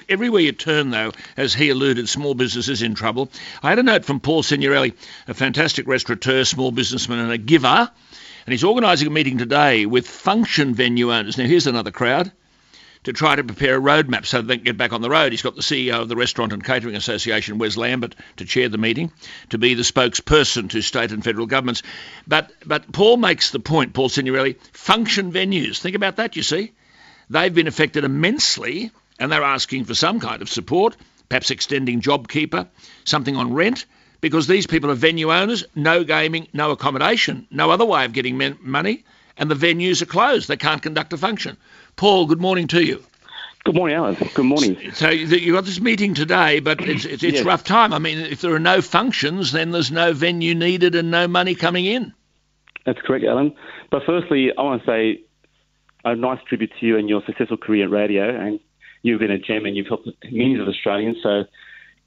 Look, everywhere you turn, though, as he alluded, small business is in trouble. I had a note from Paul Signorelli, a fantastic restaurateur, small businessman, and a giver, and he's organising a meeting today with function venue owners. Now, here's another crowd to try to prepare a roadmap so they can get back on the road. He's got the CEO of the Restaurant and Catering Association, Wes Lambert, to chair the meeting, to be the spokesperson to state and federal governments. But but Paul makes the point, Paul Signorelli, function venues. Think about that, you see. They've been affected immensely and they're asking for some kind of support, perhaps extending JobKeeper, something on rent, because these people are venue owners, no gaming, no accommodation, no other way of getting men- money, and the venues are closed. They can't conduct a function. Paul, good morning to you. Good morning, Alan. Good morning. So you've got this meeting today, but it's, it's, it's yes. rough time. I mean, if there are no functions, then there's no venue needed and no money coming in. That's correct, Alan. But firstly, I want to say a nice tribute to you and your successful career at radio. And you've been a gem and you've helped millions of Australians. So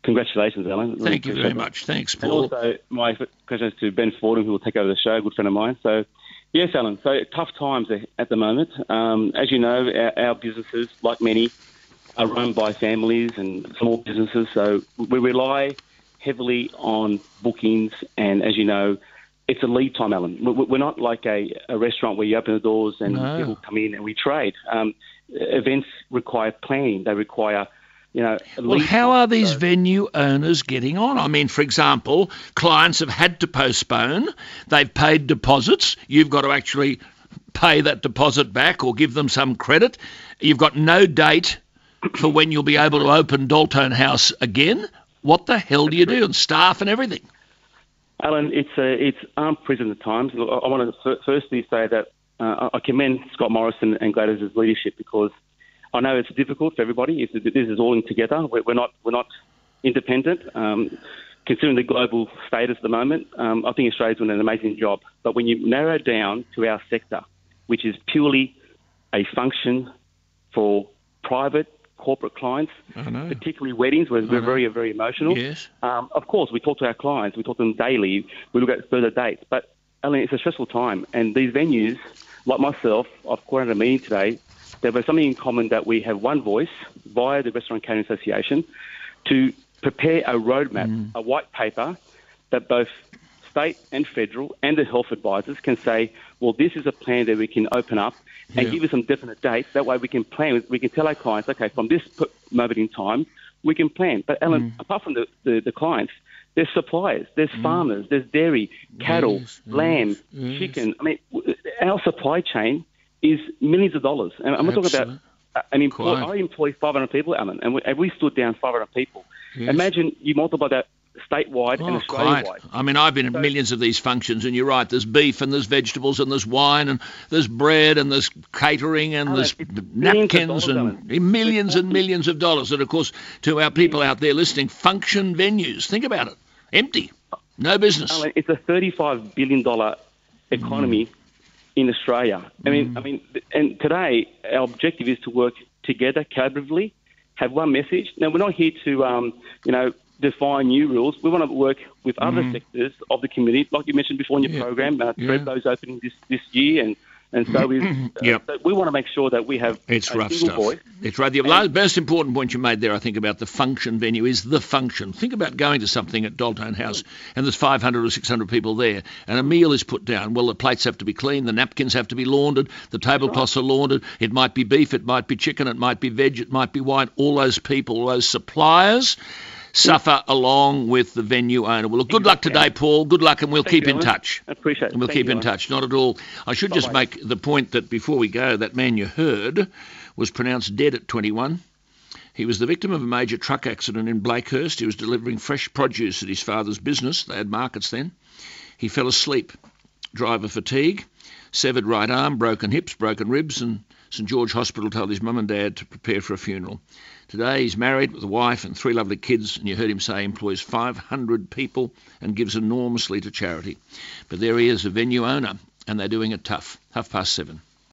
congratulations, Alan. Thank you very much. Thanks, Paul. And also, my congratulations to Ben Fordham, who will take over the show, a good friend of mine. So Yes, Alan. So tough times at the moment. Um, as you know, our, our, businesses, like many, are run by families and small businesses. So we rely heavily on bookings, and as you know, it's a lead time, Alan. We're not like a, a restaurant where you open the doors and no. people come in and we trade. Um, events require planning. They require you know. Well, how are these venue owners getting on? I mean, for example, clients have had to postpone. They've paid deposits. You've got to actually pay that deposit back or give them some credit. You've got no date for when you'll be able to open Doltone House again. What the hell do you do? And staff and everything. Alan, it's a, it's um, unprecedented times. I want to firstly say that uh, I commend Scott Morrison and Gladys's leadership because I know it's difficult for everybody. This is all in together, we're not we're not independent. Um, considering the global status at the moment, um, I think Australia's doing an amazing job. But when you narrow down to our sector, which is purely a function for private corporate clients, particularly weddings, where we're very, very emotional. Yes. Um, of course, we talk to our clients, we talk to them daily, we look at further dates. But, Ellen, it's a stressful time. And these venues, like myself, I've called a meeting today there was something in common that we have one voice via the Restaurant Catering Association to prepare a roadmap, mm. a white paper that both state and federal and the health advisors can say, well, this is a plan that we can open up and yeah. give us some definite dates. That way we can plan, we can tell our clients, okay, from this moment in time, we can plan. But Ellen, mm. apart from the, the, the, clients, there's suppliers, there's mm. farmers, there's dairy, cattle, yes, lamb, yes. chicken. I mean, our supply chain is millions of dollars. And I'm not talking about an employee. I employ 500 people, Alan, and we, and we stood down 500 people. Yes. Imagine you multiply that statewide oh, and Australia wide. I mean, I've been at so, millions of these functions, and you're right. There's beef, and there's vegetables, and there's wine, and there's bread, and there's catering, and there's napkins, and millions and millions of dollars. And of course, to our people out there listening, function venues. Think about it. Empty. No business. It's a $35 billion economy. Mm in Australia. I mean, mm. I mean, and today our objective is to work together collaboratively, have one message. Now we're not here to, um, you know, define new rules. We want to work with other mm. sectors of the community, like you mentioned before in your yeah. program. Uh, yeah. opening this this year, and and so we, uh, yep. so we want to make sure that we have it's rough stuff. Voice. It's right. The most important point you made there, I think, about the function venue is the function. Think about going to something at Doltone House and there's 500 or 600 people there, and a meal is put down. Well, the plates have to be cleaned, the napkins have to be laundered, the tablecloths right. are laundered. It might be beef, it might be chicken, it might be veg, it might be wine. All those people, all those suppliers suffer along with the venue owner. Well, look, good luck today, Paul. Good luck, and we'll Thank keep in touch. I appreciate it. And we'll Thank keep in touch. Not at all. I should Bye-bye. just make the point that before we go, that man you heard was pronounced dead at 21. He was the victim of a major truck accident in Blakehurst. He was delivering fresh produce at his father's business. They had markets then. He fell asleep. Driver fatigue, severed right arm, broken hips, broken ribs, and St George Hospital told his mum and dad to prepare for a funeral. Today he's married with a wife and three lovely kids, and you heard him say employs 500 people and gives enormously to charity. But there he is, a venue owner, and they're doing it tough. Half past seven.